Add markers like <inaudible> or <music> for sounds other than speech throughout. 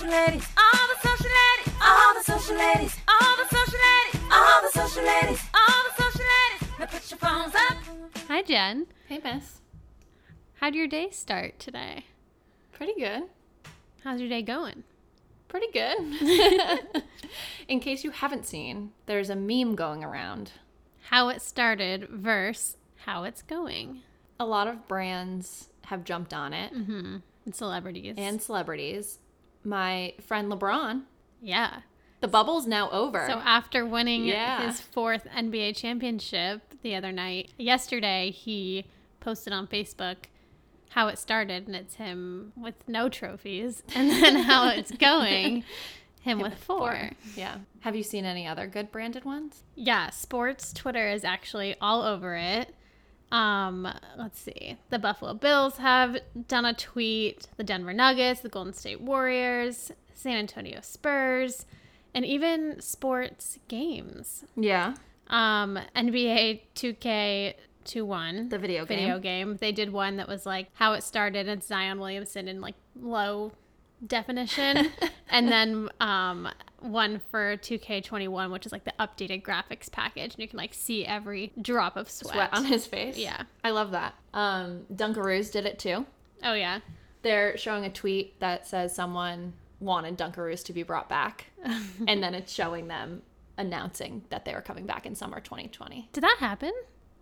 social ladies, all the social ladies, all the social ladies, all the social ladies, all the social ladies, all the social ladies. Now put your phones up. Hi, Jen. Hey, miss. How'd your day start today? Pretty good. How's your day going? Pretty good. <laughs> In case you haven't seen, there's a meme going around. How it started versus how it's going. A lot of brands have jumped on it Mm-hmm. And celebrities. and celebrities. My friend LeBron, yeah. the bubble's now over. So after winning Yeah. his fourth NBA championship the other night, yesterday he posted on Facebook how it started, and it's him with no trophies, <laughs> and then how it's going, <laughs> him, with four. Yeah. Have you seen any other good branded ones? Yeah, sports Twitter is actually all over it. Um, let's see. The Buffalo Bills have done a tweet, the Denver Nuggets, the Golden State Warriors, San Antonio Spurs, and even sports games. Yeah. Um, NBA 2K 21, The video game. video game. They did one that was like how it started. It's Zion Williamson in like low definition, <laughs> and then um one for 2K21, which is like the updated graphics package, and you can like see every drop of sweat. Sweat on his face. Yeah. I love that. Um, Dunkaroos did it too. Oh yeah. They're showing a tweet that says someone wanted Dunkaroos to be brought back, <laughs> and then it's showing them announcing that they were coming back in summer 2020. Did that happen?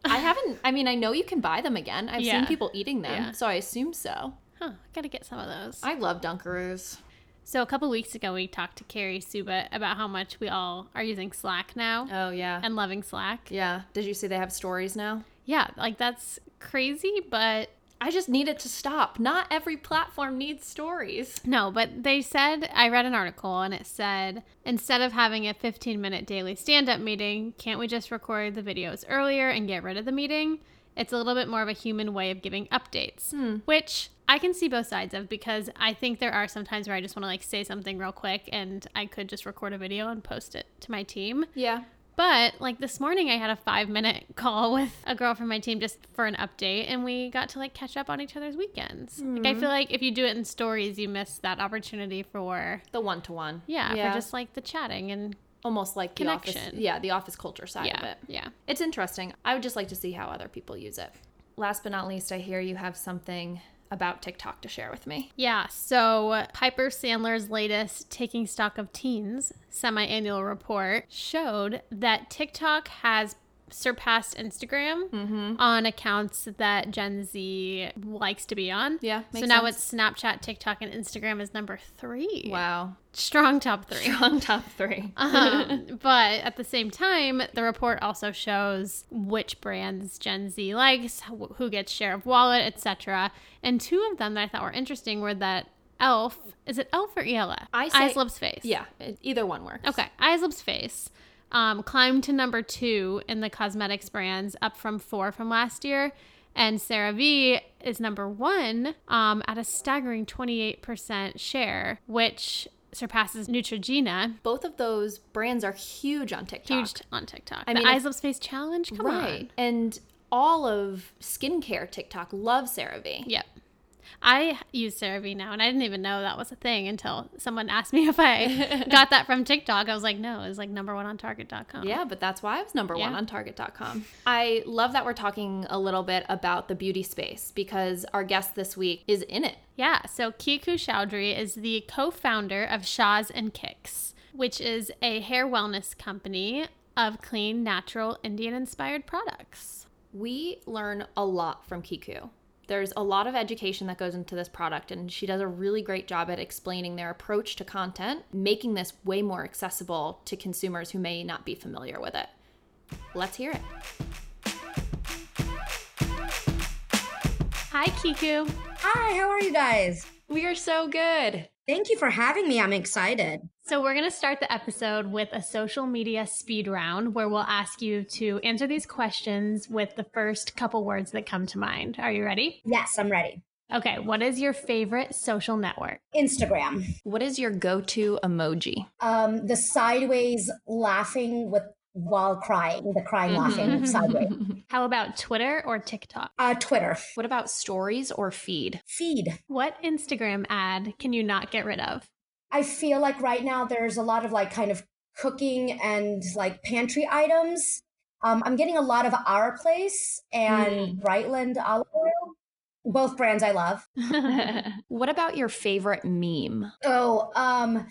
I <laughs> haven't. I mean, I know you can buy them again. I've Yeah. seen people eating them, Yeah. so I assume so. Huh. Gotta get some of those. I love Dunkaroos. So a couple weeks ago, we talked to Carrie Suba about how much we all are using Slack now Oh yeah, and loving Slack. yeah. Did you see they have stories now? Yeah, like that's crazy, but I just need it to stop. Not every platform needs stories. No, but they said I read an article and it said instead of having a 15 minute daily stand up meeting, can't we just record the videos earlier and get rid of the meeting? It's a little bit more of a human way of giving updates, hmm. which I can see both sides of because I think there are some times where I just want to like say something real quick and I could just record a video and post it to my team. Yeah. But like this morning, I had a five minute <laughs> call with a girl from my team just for an update, and we got to like catch up on each other's weekends. Like, I hmm. feel like if you do it in stories, you miss that opportunity for The one to one. yeah, for just like the chatting and almost like the office. Yeah, the office culture side of it. yeah. It's interesting. I would just like to see how other people use it. Last but not least, I hear you have something about TikTok to share with me. Yeah, so Piper Sandler's latest Taking Stock of Teens semi annual report showed that TikTok has surpassed Instagram Mm-hmm. on accounts that Gen Z likes to be on. Yeah, So now sense. it's Snapchat, TikTok, and Instagram is number three. Wow. Strong top three. Strong top three. <laughs> um, but at the same time, the report also shows which brands Gen Z likes, who gets share of wallet, etc. And two of them that I thought were interesting were that Elf is it Elf or ELF? I say- Eyes, Lips, Face. yeah, either one works. Okay, Eyes, Lips, Face um, climbed to number two in the cosmetics brands, up from four from last year. And CeraVe is number one um, at a staggering 28% share, which surpasses Neutrogena, Both of those brands are huge on TikTok. huge t- on TikTok. I the mean, Eyes, Lips, Face challenge. Come right. on. And all of skincare TikTok loves CeraVe. Yep. I use CeraVe now, and I didn't even know that was a thing until someone asked me <laughs> if I got that from TikTok. I was like, no, it's like number one on Target.com. Yeah, but that's why I was number one on Target.com. I love that we're talking a little bit about the beauty space because our guest this week is in it. Yeah, so Kiku Chowdhury is the co-founder of Shaz and Kiks, which is a hair wellness company of clean, natural, Indian-inspired products. We learn a lot from Kiku. There's a lot of education that goes into this product, and she does a really great job at explaining their approach to content, making this way more accessible to consumers who may not be familiar with it. Let's hear it. Hi, Kiku. Hi, how are you guys? We are so good. Thank you for having me. I'm excited. So, we're going to start the episode with a social media speed round where we'll ask you to answer these questions with the first couple words that come to mind. Are you ready? Yes, I'm ready. Okay, what is your favorite social network? Instagram. What is your go to emoji? Um, the sideways laughing with while crying, the crying laughing sideways. <laughs> How about Twitter or TikTok? Uh, Twitter. What about stories or feed? Feed. What Instagram ad can you not get rid of? I feel like right now there's a lot of like kind of cooking and like pantry items. Um, I'm getting a lot of Our Place and Brightland olive oil. Both brands I love. <laughs> what about your favorite meme? Oh, um,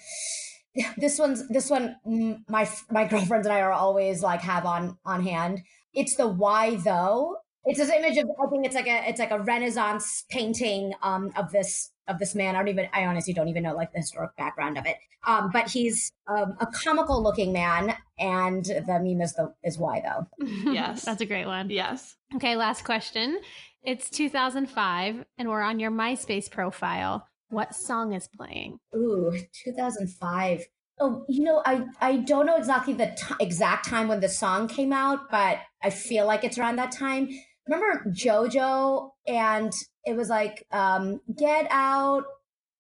this one's this one. mm, My my girlfriends and I are always like have on on hand. It's the why though. It's this image of I think it's like a it's like a Renaissance painting um of this of this man. I don't even I honestly don't even know like the historic background of it. Um, but he's um, a comical looking man, and the meme is the is why though. <laughs> Yes. That's a great one. Yes. Okay, last question. It's 2005, and we're on your MySpace profile. What song is playing? Ooh, 2005. Oh, you know, I, I don't know exactly the t- exact time when the song came out, but I feel like it's around that time. Remember JoJo? And it was like, um, get out,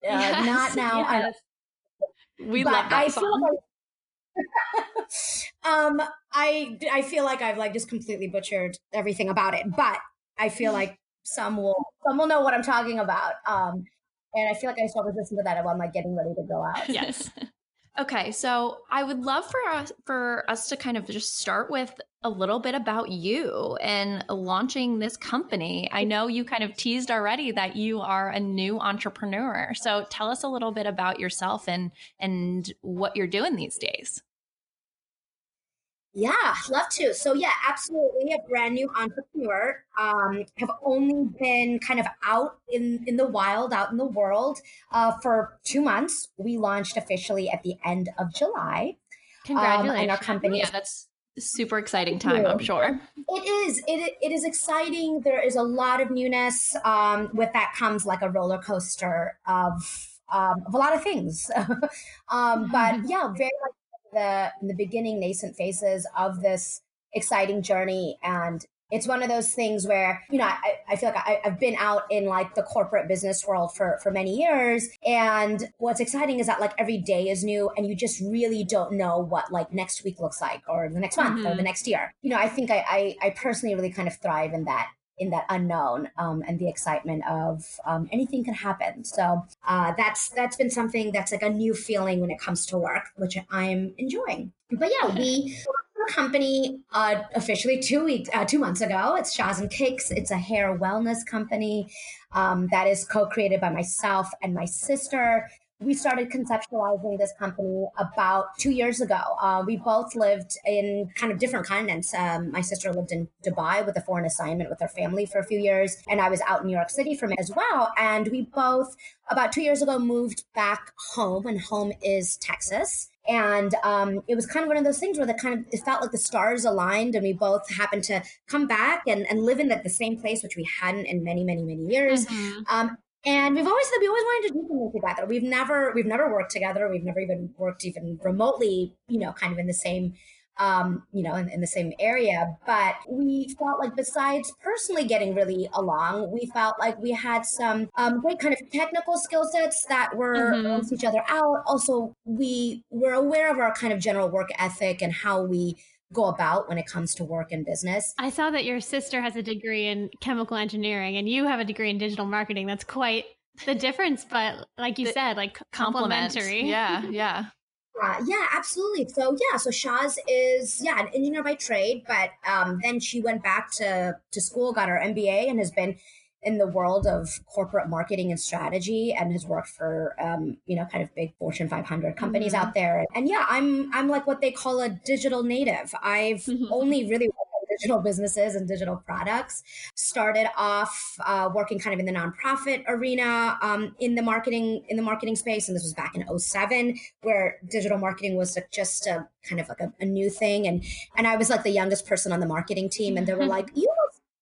uh, Yes, not now. I- yes. We love that I song. feel like <laughs> um, I, I feel like I've like just completely butchered everything about it, but I feel <laughs> like some will, some will know what I'm talking about. Um, and I feel like I still was listening to that while I'm like getting ready to go out. <laughs> yes. Okay, so I would love for us for us to kind of just start with a little bit about you and launching this company. I know you kind of teased already that you are a new entrepreneur. So tell us a little bit about yourself and and what you're doing these days. Yeah, love to. So yeah, absolutely a brand new entrepreneur. Um, have only been kind of out in in the wild, out in the world, uh, for two months. We launched officially at the end of July. Um, Congratulations. and our company Yeah, that's super exciting time, I'm sure. It is. It, it is exciting. There is a lot of newness. Um, with that comes like a roller coaster of um, of a lot of things. <laughs> um, but <laughs> yeah, very much the the beginning nascent phases of this exciting journey, and it's one of those things where you know I, I feel like I, I've been out in like the corporate business world for for many years, and what's exciting is that like every day is new, and you just really don't know what like next week looks like, or the next month, or the mm-hmm. next year. You know, I think I I, I personally really kind of thrive in that in that unknown um, and the excitement of um, anything can happen. So uh, that's that's been something that's like a new feeling when it comes to work, which I'm enjoying. But yeah, we company uh, officially two weeks uh, two months ago. It's Shaz and Kiks. It's a hair wellness company um, that is co-created by myself and my sister we started conceptualizing this company about two years ago. Uh, we both lived in kind of different continents. Um, my sister lived in Dubai with a foreign assignment with her family for a few years, and I was out in New York City from it as well. And we both, about two years ago, moved back home, and home is Texas. And um, it was kind of one of those things where the kind of it felt like the stars aligned, and we both happened to come back and, and live in the, the same place, which we hadn't in many, many, many years. Um, and we've always said we always wanted to do something together. We've never we've never worked together. We've never even worked even remotely, you know, kind of in the same um, you know, in, in the same area. But we felt like besides personally getting really along, we felt like we had some um, great kind of technical skill sets that were Mhm. each other out. Also, we were aware of our kind of general work ethic and how we go about when it comes to work and business. I saw that your sister has a degree in chemical engineering and you have a degree in digital marketing. That's quite the difference, but like you The said, like Compliment. complementary. Yeah, yeah. Uh, yeah, absolutely. So yeah, so Shaz is yeah an engineer by trade, but um, then she went back to to school, got her MBA, and has been in the world of corporate marketing and strategy, and has worked for um, you know kind of big Fortune 500 companies out there. And yeah, I'm I'm like what they call a digital native. I've Mhm. only really worked on digital businesses and digital products. Started off uh, working kind of in the nonprofit arena um, in the marketing in the marketing space, and this was back in 07 where digital marketing was just a kind of like a, a new thing and and i was like the youngest person on the marketing team and they were like you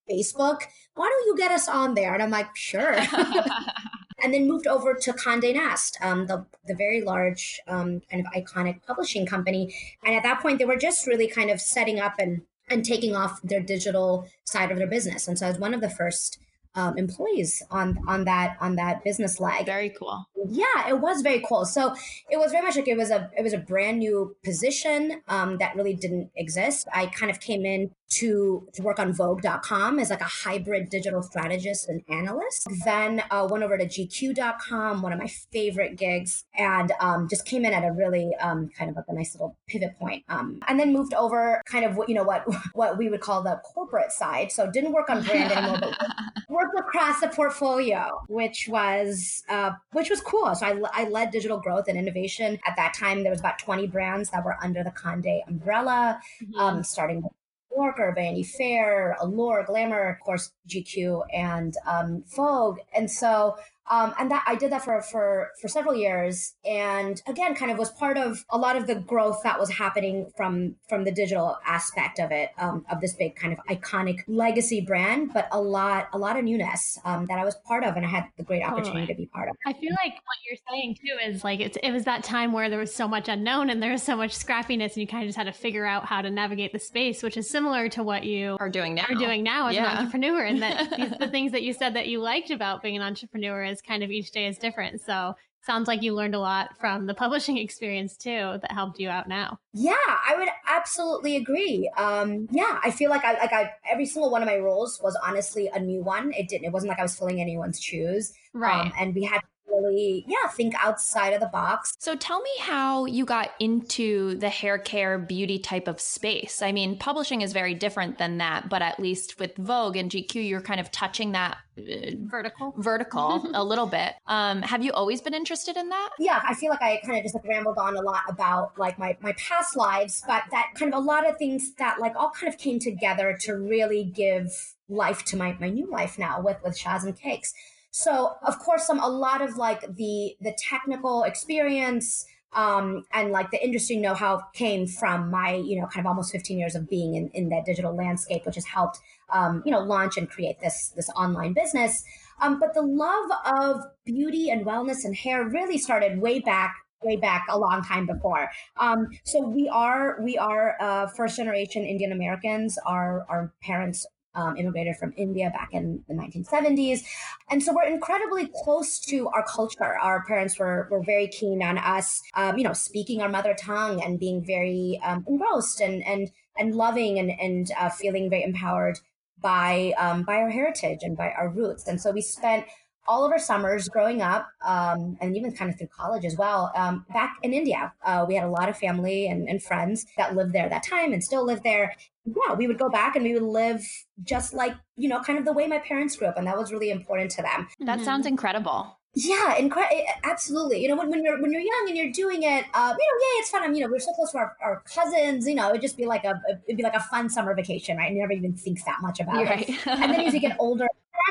facebook why don't you get us on there and i'm like sure <laughs> and then moved over to Condé Nast, um, the the very large um, kind of iconic publishing company. And at that point, they were just really kind of setting up and and taking off their digital side of their business. And so I was one of the first um, employees on on that on that business leg Very cool. yeah it was very cool so it was very much like it was a it was a brand new position um, that really didn't exist i kind of came in to, to work on Vogue.com as like a hybrid digital strategist and analyst. Then uh, went over to GQ.com, one of my favorite gigs, and um, just came in at a really um, kind of like a nice little pivot point. Um, and then moved over kind of what, you know, what, <laughs> what we would call the corporate side. So didn't work on brand anymore, but <laughs> worked across the portfolio, which was, uh, which was cool. So I, I led digital growth and innovation. At that time, there was about 20 brands that were under the Conde umbrella, mm-hmm. um, starting with Yorker, Vanity Fair, Allure, Glamour, of course, GQ, and um, Vogue. And so um, and that I did that for, for, for several years. And again, kind of was part of a lot of the growth that was happening from, from the digital aspect of it, um, of this big kind of iconic legacy brand, but a lot, a lot of newness, um, that I was part of and I had the great opportunity totally. to be part of. I feel like what you're saying too is like, it's, it was that time where there was so much unknown and there was so much scrappiness and you kind of just had to figure out how to navigate the space, which is similar to what you are doing now, are doing now as yeah. an entrepreneur. And that <laughs> these, the things that you said that you liked about being an entrepreneur is kind of each day is different. So sounds like you learned a lot from the publishing <laughs> experience too that helped you out now. Yeah, I would absolutely agree. Um, yeah, I feel like I like I every single one of my roles was honestly a new one. It didn't. It wasn't like I was filling anyone's shoes. Right. Um, and we had really, yeah, think outside of the box. So tell me how you got into the hair care beauty type of space. I mean, publishing is very different than that, but at least with Vogue and GQ, you're kind of touching that uh, vertical vertical <laughs> a little bit. Um, have you always been interested in that? Yeah, I feel like I kind of just like rambled on a lot about like my my past lives, but that kind of a lot of things that like all kind of came together to really give life to my my new life now with with Shaz and Kiks. So of course, some a lot of like the the technical experience um, and like the industry know-how came from my you know kind of almost 15 years of being in, in that digital landscape, which has helped um, you know launch and create this this online business. Um, but the love of beauty and wellness and hair really started way back way back a long time before. Um, so we are we are uh, first generation Indian Americans. Our our parents um, immigrated from India back in the 1970s. And so we're incredibly close to our culture. Our parents were, were very keen on us, um, you know, speaking our mother tongue and being very um, engrossed and, and, and loving and, and uh, feeling very empowered by, um, by our heritage and by our roots. And so we spent all of our summers growing up, um, and even kind of through college as well, um, back in India. Uh, we had a lot of family and, and, friends that lived there that time and still live there yeah, we would go back and we would live just like, you know, kind of the way my parents grew up. And that was really important to them. That mm-hmm. sounds incredible. Yeah, incredible. Absolutely. You know, when, when you're when you're young and you're doing it, uh, you know, yeah, it's fun. I mean, you know, we're so close to our, our cousins. You know, it'd just be like a it'd be like a fun summer vacation, right? And you never even think that much about you're it. And then as you get <laughs> older,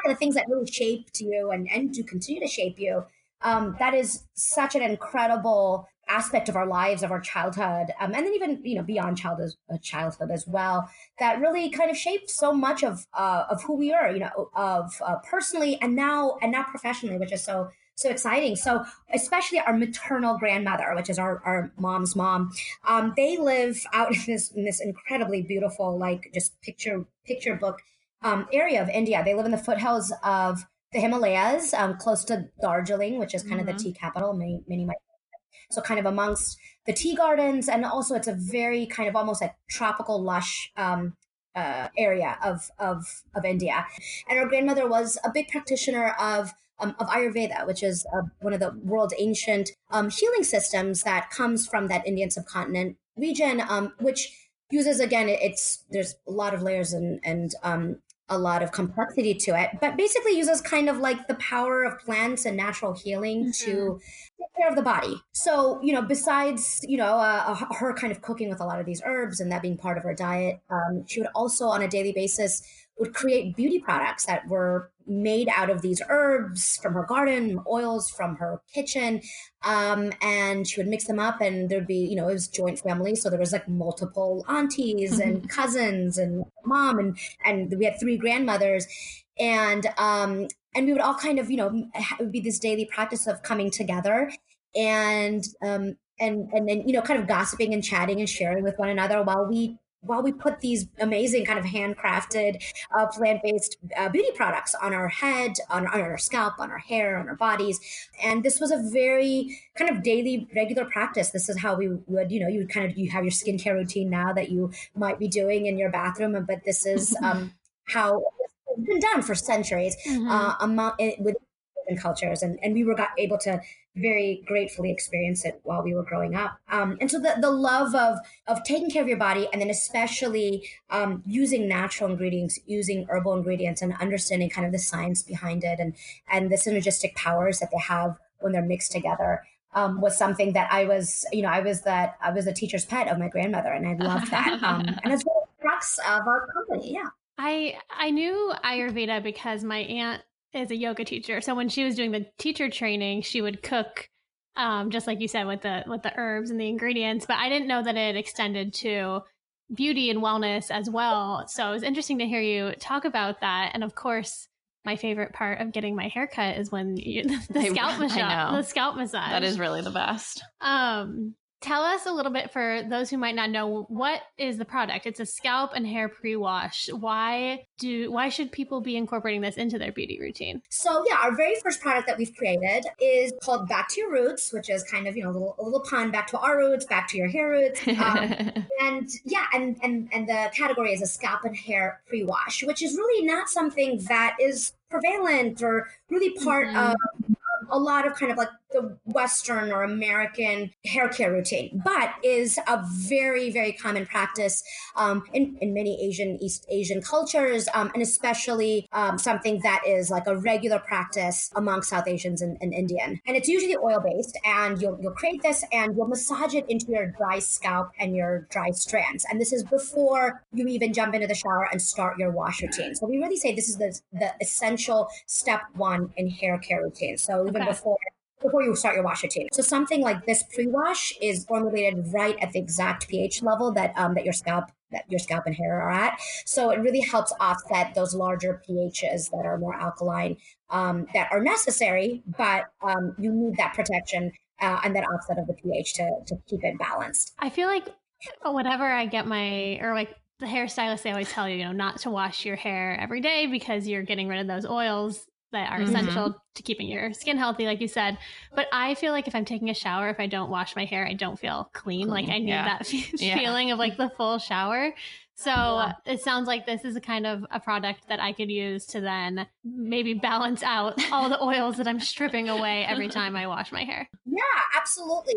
the things that really shaped you and and do continue to shape you, um, that is such an incredible aspect of our lives of our childhood um, and then even you know beyond childhood, uh, childhood as well that really kind of shaped so much of uh, of who we are you know of uh, personally and now and now professionally which is so so exciting. So especially our maternal grandmother which is our, our mom's mom um, they live out in this in this incredibly beautiful like just picture picture book um, area of india they live in the foothills of the himalayas um, close to darjeeling which is kind mm-hmm. of the tea capital many many might so kind of amongst the tea gardens, and also it's a very kind of almost like tropical lush um, uh, area of, of of India. And her grandmother was a big practitioner of um, of Ayurveda, which is uh, one of the world's ancient um, healing systems that comes from that Indian subcontinent region, um, which uses again it's there's a lot of layers and and um, a lot of complexity to it, but basically uses kind of like the power of plants and natural healing mm-hmm. to take care of the body. So, you know, besides, you know, uh, uh, her kind of cooking with a lot of these herbs and that being part of her diet, um, she would also on a daily basis would create beauty products that were made out of these herbs from her garden, oils from her kitchen. Um, and she would mix them up and there'd be, you know, it was joint family. So there was like multiple aunties and mm-hmm. cousins and mom and, and we had three grandmothers. And, um, and we would all kind of, you know, it would be this daily practice of coming together and, um, and, and then, you know, kind of gossiping and chatting and sharing with one another while we while we put these amazing kind of handcrafted uh, plant-based uh, beauty products on our head on, on our scalp on our hair on our bodies. And this was a very kind of daily regular practice. This is how we would you know you would kind of you have your skincare routine now that you might be doing in your bathroom but this is <laughs> um, how it's been done for centuries. Mhm. uh, among it, with cultures and, and we were got able to very gratefully experience it while we were growing up um, and so the, the love of of taking care of your body and then especially um, using natural ingredients using herbal ingredients and understanding kind of the science behind it and and the synergistic powers that they have when they're mixed together um, was something that I was, you know, I was that I was a teacher's pet of my grandmother, and I loved that. <laughs> Um, and it's one of the crux of our company. Yeah. I I knew Ayurveda because my aunt is a yoga teacher. So when she was doing the teacher training, she would cook um, just like you said with the with the herbs and the ingredients, but I didn't know that it extended to beauty and wellness as well. So it was interesting to hear you talk about that. And of course, my favorite part of getting my haircut is when you, <laughs> the I- scalp <laughs> massage. The scalp massage. That is really the best. Um, tell us a little bit for those who might not know what is the product. It's a scalp and hair pre-wash. Why do why should people be incorporating this into their beauty routine? So yeah, our very first product that we've created is called Back to Your Roots, which is kind of you know a little, a little pun back to our roots, back to your hair roots. <laughs> Um, and yeah, and and and the category is a scalp and hair pre-wash, which is really not something that is prevalent or really part Mhm. of a lot of kind of like the Western or American hair care routine, but is a very, very common practice um, in, in many Asian, East Asian cultures, um, and especially um, something that is like a regular practice among South Asians and, and Indian. And it's usually oil based, and you'll, you'll create this and you'll massage it into your dry scalp and your dry strands. And this is before you even jump into the shower and start your wash routine. So we really say this is the, the essential step one in hair care routine. So even Okay. before before you start your wash routine. So something like this pre-wash is formulated right at the exact pH level that um, that your scalp that your scalp and hair are at. So it really helps offset those larger pHs that are more alkaline um, that are necessary, but um, you need that protection uh, and that offset of the pH to to keep it balanced. I feel like whenever I get my or like the hairstylist, they always tell you, you know, not to wash your hair every day because you're getting rid of those oils that are Mhm. essential to keeping your skin healthy, like you said. But I feel like if I'm taking a shower, if I don't wash my hair, I don't feel clean. Like I need yeah. that fe- <laughs> Yeah. feeling of like the full shower. So Yeah. it sounds like this is a kind of a product that I could use to then maybe balance out <laughs> all the oils that I'm stripping away every <laughs> time I wash my hair. Yeah, absolutely.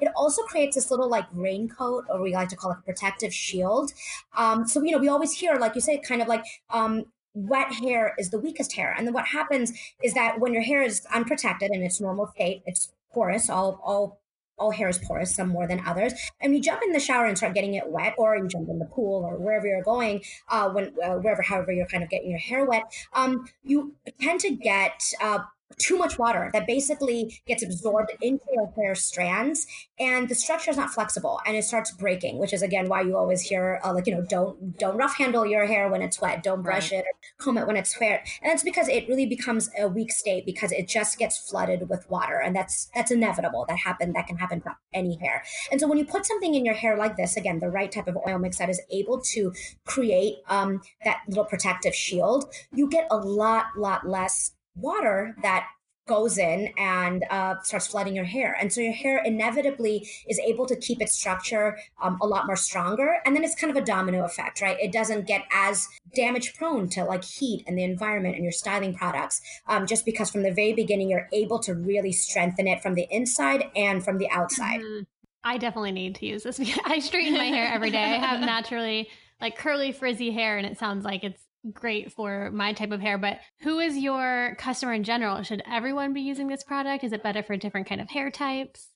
It also creates this little like raincoat, or we like to call it a protective shield. Um, so you know, we always hear, like you say, kind of like um, wet hair is the weakest hair, and then what happens is that when your hair is unprotected in its normal state, it's porous. All all all hair is porous, some more than others. And you jump in the shower and start getting it wet, or you jump in the pool, or wherever you're going, uh, when uh, wherever, however you're kind of getting your hair wet, um, you tend to get uh, too much water that basically gets absorbed into your hair strands and the structure is not flexible and it starts breaking which is again why you always hear uh, like you know don't don't rough handle your hair when it's wet don't brush it or comb it when it's wet and it's because it really becomes a weak state because it just gets flooded with water and that's that's inevitable that happen that can happen to any hair. And so when you put something in your hair like this again the right type of oil mix that is able to create um, that little protective shield you get a lot lot less water that goes in and uh, starts flooding your hair. And so your hair inevitably is able to keep its structure um, a lot more stronger. And then it's kind of a domino effect, right? It doesn't get as damage prone to like heat and the environment and your styling products, um, just because from the very beginning, you're able to really strengthen it from the inside and from the outside. Mhm. I definitely need to use this <laughs> because I straighten my hair every day. I have <laughs> naturally like curly, frizzy hair, and it sounds like it's great for my type of hair. But who is your customer in general? Should everyone be using this product? Is it better for different kind of hair types?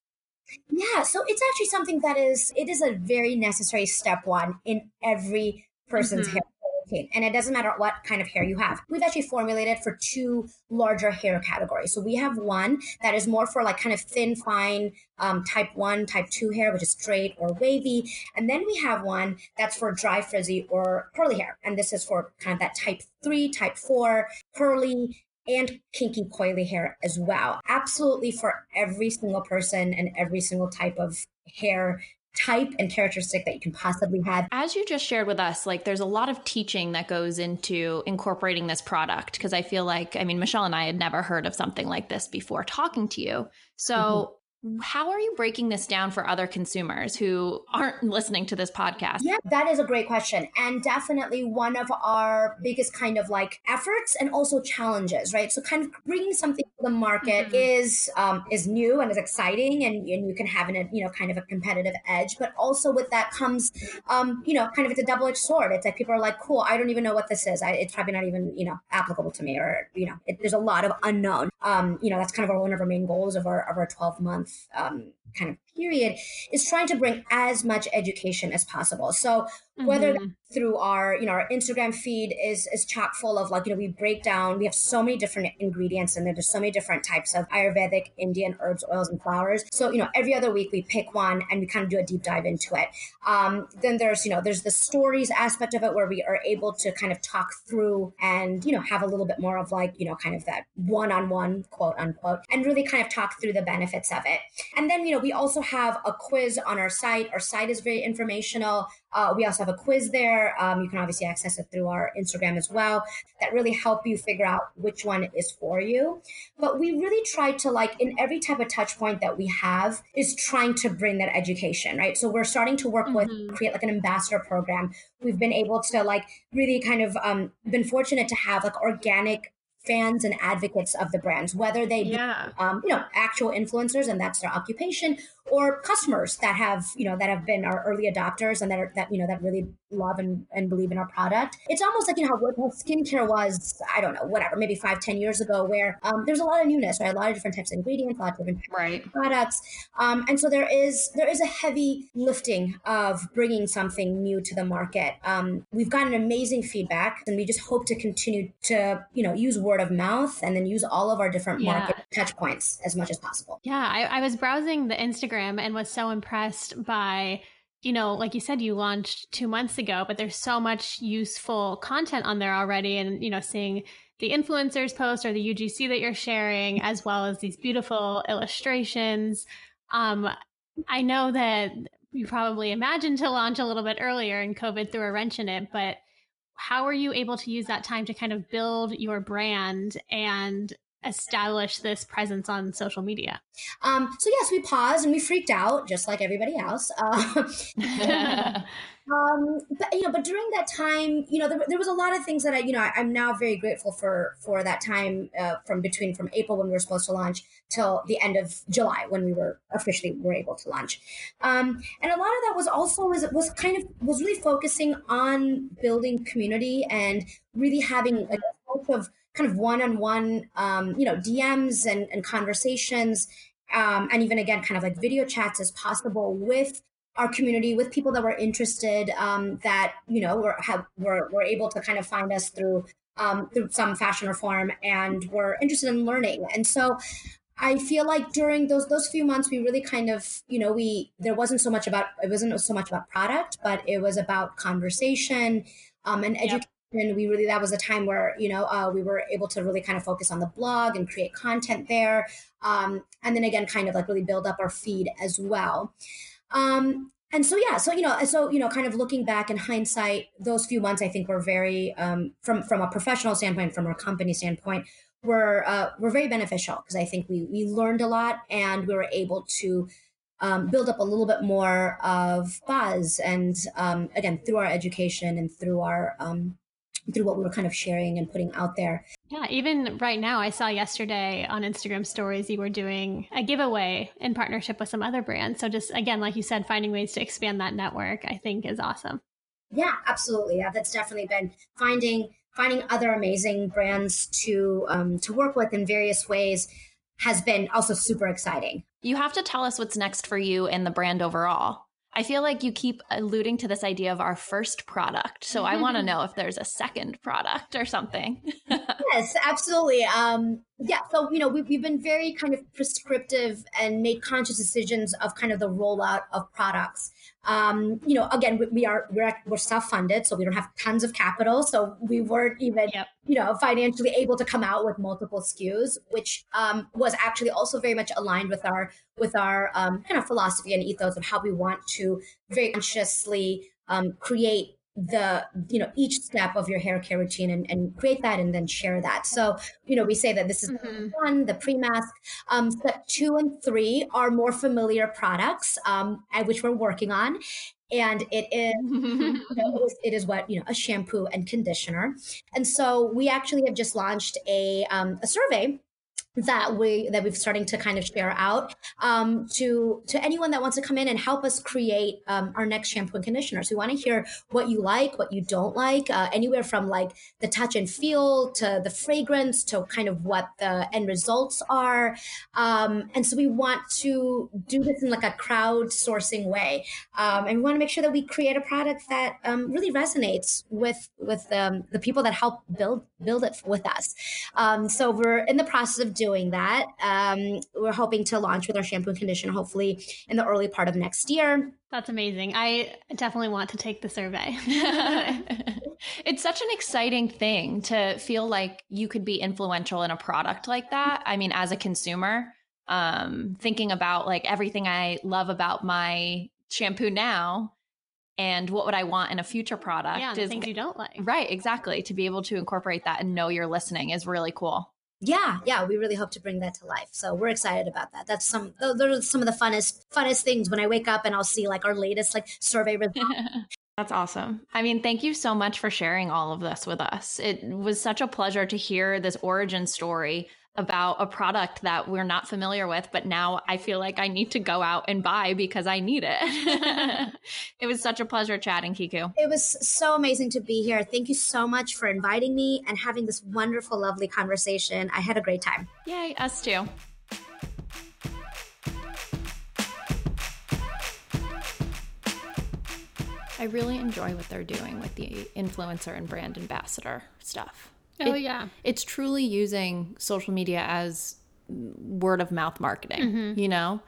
Yeah, so it's actually something that is it is a very necessary step one in every person's Mhm. hair routine, and it doesn't matter what kind of hair you have. We've actually formulated for two larger hair categories. So we have one that is more for like kind of thin, fine, um, type one, type two hair, which is straight or wavy, and then we have one that's for dry, frizzy, or curly hair, and this is for kind of that type three, type four, curly and kinky coily hair as well. Absolutely for every single person and every single type of hair type and characteristic that you can possibly have. As you just shared with us, like there's a lot of teaching that goes into incorporating this product because I feel like, I mean, Michelle and I had never heard of something like this before talking to you. So, mm-hmm how are you breaking this down for other consumers who aren't listening to this podcast? Yeah, that is a great question. And definitely one of our biggest kind of like efforts and also challenges, right? So kind of bringing something to the market mm-hmm. is um, is new and is exciting and, and you can have an, you know, kind of a competitive edge. But also with that comes, um, you know, kind of it's a double-edged sword. It's like people are like, cool, I don't even know what this is. I, it's probably not even, you know, applicable to me or, you know, it, there's a lot of unknown. Um, you know, that's kind of our, one of our main goals of our, of our 12 month um, kind of period is trying to bring as much education as possible. So whether mm-hmm. through our you know our instagram feed is is chock full of like you know we break down we have so many different ingredients and there's so many different types of ayurvedic indian herbs oils and flowers so you know every other week we pick one and we kind of do a deep dive into it um, then there's you know there's the stories aspect of it where we are able to kind of talk through and you know have a little bit more of like you know kind of that one-on-one quote unquote and really kind of talk through the benefits of it and then you know we also have a quiz on our site our site is very informational uh, we also have a quiz there. Um, you can obviously access it through our Instagram as well that really help you figure out which one is for you. But we really try to like in every type of touch point that we have is trying to bring that education, right? So we're starting to work mm-hmm. with create like an ambassador program. We've been able to like really kind of um, been fortunate to have like organic fans and advocates of the brands, whether they yeah. be, um, you know, actual influencers and that's their occupation, or customers that have you know that have been our early adopters and that are that you know that really love and, and believe in our product. It's almost like you know how skincare was i don't know whatever maybe five ten years ago where um, there's a lot of newness right? A lot of different types of ingredients a lot of different right. products. Um, and so there is there is a heavy lifting of bringing something new to the market. Um, we've gotten amazing feedback and we just hope to continue to you know use word of mouth and then use all of our different yeah. market touch points as much as possible. Yeah I, I was browsing the instagram Instagram and was so impressed by you know, like you said, you launched two months ago, but there's so much useful content on there already. And, you know, seeing the influencers post or the UGC that you're sharing, as well as these beautiful illustrations. Um, I know that you probably imagined to launch a little bit earlier and COVID threw a wrench in it, but how are you able to use that time to kind of build your brand and establish this presence on social media? Um, so yes, we paused and we freaked out, just like everybody else. Uh, <laughs> um, but you know, but during that time, you know, there, there was a lot of things that I, you know, I, am now very grateful for for that time uh, from between from April when we were supposed to launch till the end of July when we were officially were able to launch. Um, and a lot of that was also was was kind of was really focusing on building community and really having a sense of kind of one-on-one um, you know dms and, and conversations um, and even again kind of like video chats as possible with our community with people that were interested um, that you know were, have, were, were able to kind of find us through um, through some fashion reform and were interested in learning. And so I feel like during those those few months we really kind of you know we there wasn't so much about it wasn't so much about product but it was about conversation um, and education and we really that was a time where you know uh, we were able to really kind of focus on the blog and create content there um, and then again kind of like really build up our feed as well. Um, and so yeah so you know so you know kind of looking back in hindsight those few months i think were very um, from from a professional standpoint from our company standpoint were uh, were very beneficial because i think we we learned a lot and we were able to um, build up a little bit more of buzz and um, again through our education and through our um, through what we were kind of sharing and putting out there. Yeah, even right now, I saw yesterday on Instagram stories you were doing a giveaway in partnership with some other brands. So, just again, like you said, finding ways to expand that network, I think is awesome. Yeah, absolutely. Yeah, that's definitely been finding finding other amazing brands to um, to work with in various ways has been also super exciting. You have to tell us what's next for you and the brand overall. I feel like you keep alluding to this idea of our first product. So I want to <laughs> know if there's a second product or something. <laughs> yes, absolutely. Um, yeah, so you know we've, we've been very kind of prescriptive and made conscious decisions of kind of the rollout of products. Um, you know, again, we, we are we're we're self funded, so we don't have tons of capital, so we weren't even Yep. you know financially able to come out with multiple SKUs, which um, was actually also very much aligned with our with our um, kind of philosophy and ethos of how we want to very consciously um, create the you know each step of your hair care routine and, and create that and then share that. So you know we say that this is Mhm. one the pre-mask um step two and three are more familiar products um at which we're working on. And it is <laughs> you know, it is, it is what you know a shampoo and conditioner. And so we actually have just launched a um, a survey that we that we've starting to kind of share out um, to to anyone that wants to come in and help us create um, our next shampoo and conditioner. So we want to hear what you like, what you don't like, uh, anywhere from like the touch and feel to the fragrance to kind of what the end results are. Um, and so we want to do this in like a crowdsourcing way, um, and we want to make sure that we create a product that um, really resonates with with um, the people that help build build it with us. Um, so we're in the process of doing that. Um, we're hoping to launch with our shampoo and conditioner hopefully in the early part of next year. That's amazing. I definitely want to take the survey. <laughs> it's such an exciting thing to feel like you could be influential in a product like that. I mean, as a consumer, um, thinking about like everything I love about my shampoo now and what would I want in a future product yeah, the is things you don't like. right, exactly. To be able to incorporate that and know you're listening is really cool. Yeah, yeah, we really hope to bring that to life. So we're excited about that. That's some those are some of the funnest funnest things when I wake up and I'll see like our latest like survey results. <laughs> That's awesome. I mean, thank you so much for sharing all of this with us. It was such a pleasure to hear this origin story about a product that we're not familiar with, but now I feel like I need to go out and buy because I need it. <laughs> it was such a pleasure chatting, Kiku. It was so amazing to be here. Thank you so much for inviting me and having this wonderful, lovely conversation. I had a great time. Yay, us too. I really enjoy what they're doing with the influencer and brand ambassador stuff. Oh It- yeah. It's truly using social media as word of mouth marketing, mm-hmm. you know?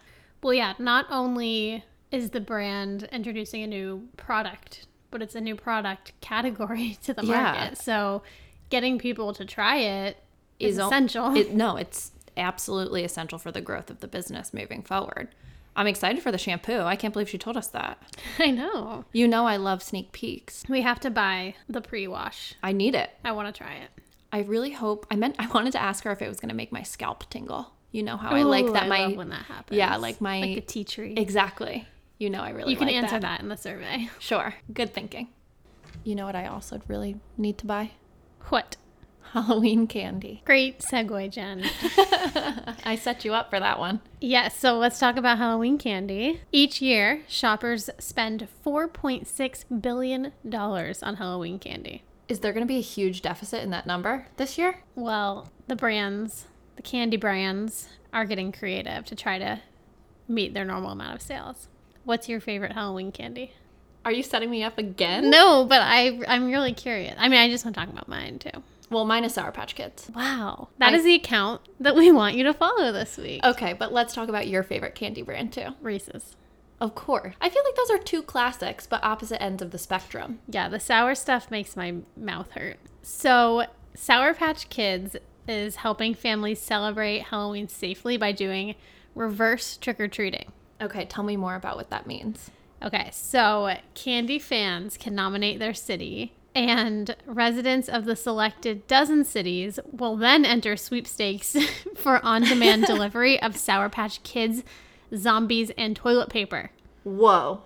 Well, yeah, not only is the brand introducing a new product, but it's a new product category <laughs> to the Yeah. market. So getting people to try it is, Is essential. It, no, it's absolutely essential for the growth of the business moving forward. I'm excited for the shampoo. I can't believe she told us that. <laughs> I know. You know, I love sneak peeks. We have to buy the pre wash. I need it. I want to try it. I really hope. I meant <laughs> I wanted to ask her if it was going to make my scalp tingle. You know how I oh, like that I my love when that happens. yeah, like my like a tea tree. exactly. You know I really you can like answer that. in the survey. Sure, good thinking. You know what I also really need to buy? What? <laughs> Halloween candy. Great segue, Jen. <laughs> I set you up for that one. Yes, so let's talk about Halloween candy. Each year, shoppers spend $4.6 billion on Halloween candy. Is there going to be a huge deficit in that number this year? Well, the brands, the candy brands, are getting creative to try to meet their normal amount of sales. What's your favorite Halloween candy? Are you setting me up again? No, but I I'm really curious. I mean, I just want to talk about mine too. Well, mine is Sour Patch Kids. Wow, that I- is the account that we want you to follow this week. Okay, but let's talk about your favorite candy brand too. Reese's. Of course. I feel like those are two classics, but opposite ends of the spectrum. Yeah, the sour stuff makes my mouth hurt. So, Sour Patch Kids is helping families celebrate Halloween safely by doing reverse trick or treating. Okay, tell me more about what that means. Okay, so candy fans can nominate their city, and residents of the selected dozen cities will then enter sweepstakes <laughs> for on demand <laughs> delivery of Sour Patch Kids, zombies, and toilet paper. Whoa.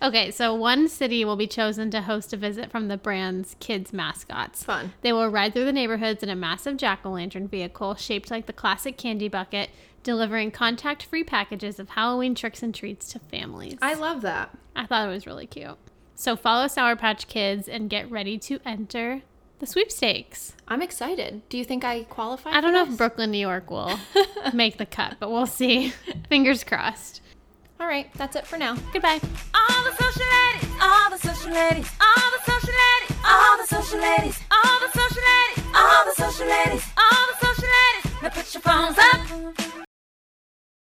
Okay, so one city will be chosen to host a visit from the brand's kids' mascots. Fun. They will ride through the neighborhoods in a massive jack o' lantern vehicle shaped like the classic candy bucket, delivering contact free packages of Halloween tricks and treats to families. I love that. I thought it was really cute. So follow Sour Patch Kids and get ready to enter the sweepstakes. I'm excited. Do you think I qualify? I don't know this? if Brooklyn, New York will <laughs> make the cut, but we'll see. <laughs> Fingers crossed. All right, that's it for now. Goodbye. All the social ladies, all the social ladies, all the social ladies, all the social ladies, all the social ladies, all the social ladies, all the social ladies. Now put your phones up.